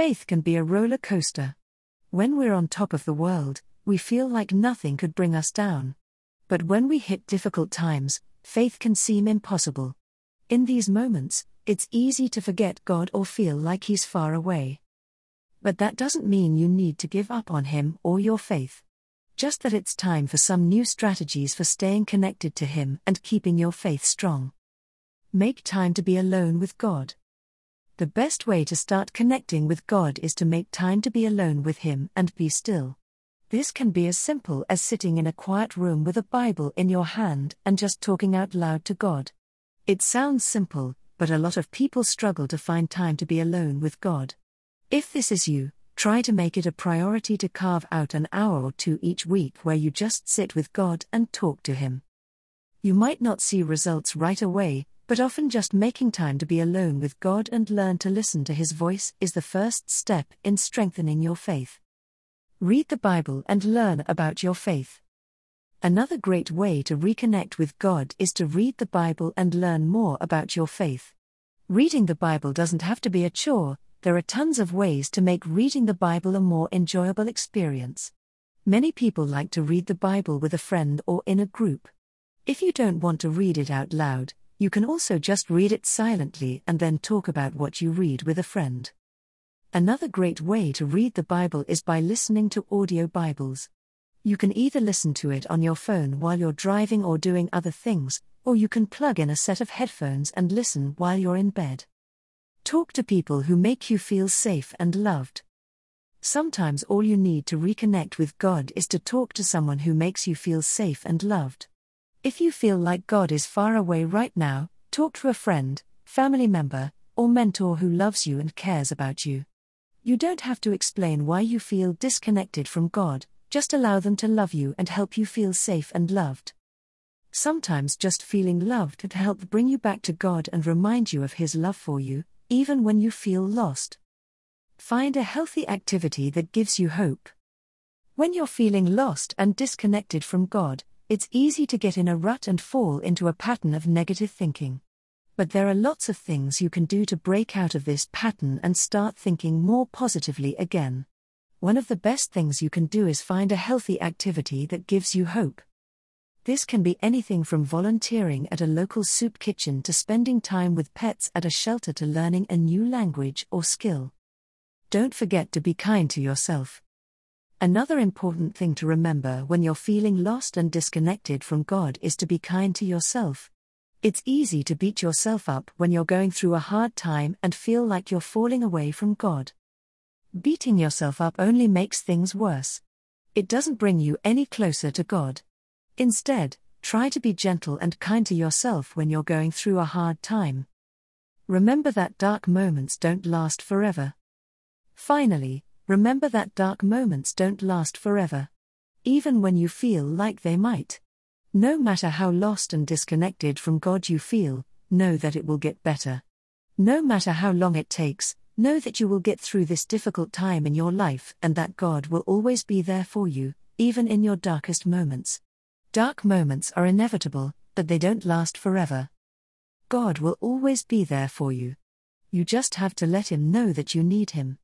Faith can be a roller coaster. When we're on top of the world, we feel like nothing could bring us down. But when we hit difficult times, faith can seem impossible. In these moments, it's easy to forget God or feel like He's far away. But that doesn't mean you need to give up on Him or your faith. Just that it's time for some new strategies for staying connected to Him and keeping your faith strong. Make time to be alone with God. The best way to start connecting with God is to make time to be alone with Him and be still. This can be as simple as sitting in a quiet room with a Bible in your hand and just talking out loud to God. It sounds simple, but a lot of people struggle to find time to be alone with God. If this is you, try to make it a priority to carve out an hour or two each week where you just sit with God and talk to Him. You might not see results right away, but often just making time to be alone with God and learn to listen to His voice is the first step in strengthening your faith. Read the Bible and learn about your faith. Another great way to reconnect with God is to read the Bible and learn more about your faith. Reading the Bible doesn't have to be a chore, there are tons of ways to make reading the Bible a more enjoyable experience. Many people like to read the Bible with a friend or in a group. If you don't want to read it out loud, you can also just read it silently and then talk about what you read with a friend. Another great way to read the Bible is by listening to audio Bibles. You can either listen to it on your phone while you're driving or doing other things, or you can plug in a set of headphones and listen while you're in bed. Talk to people who make you feel safe and loved. Sometimes all you need to reconnect with God is to talk to someone who makes you feel safe and loved. If you feel like God is far away right now, talk to a friend, family member, or mentor who loves you and cares about you. You don't have to explain why you feel disconnected from God, just allow them to love you and help you feel safe and loved. Sometimes just feeling loved can help bring you back to God and remind you of His love for you, even when you feel lost. Find a healthy activity that gives you hope. When you're feeling lost and disconnected from God, it's easy to get in a rut and fall into a pattern of negative thinking. But there are lots of things you can do to break out of this pattern and start thinking more positively again. One of the best things you can do is find a healthy activity that gives you hope. This can be anything from volunteering at a local soup kitchen to spending time with pets at a shelter to learning a new language or skill. Don't forget to be kind to yourself. Another important thing to remember when you're feeling lost and disconnected from God is to be kind to yourself. It's easy to beat yourself up when you're going through a hard time and feel like you're falling away from God. Beating yourself up only makes things worse. It doesn't bring you any closer to God. Instead, try to be gentle and kind to yourself when you're going through a hard time. Remember that dark moments don't last forever. Finally, remember that dark moments don't last forever. Even when you feel like they might. No matter how lost and disconnected from God you feel, know that it will get better. No matter how long it takes, know that you will get through this difficult time in your life and that God will always be there for you, even in your darkest moments. Dark moments are inevitable, but they don't last forever. God will always be there for you. You just have to let Him know that you need Him.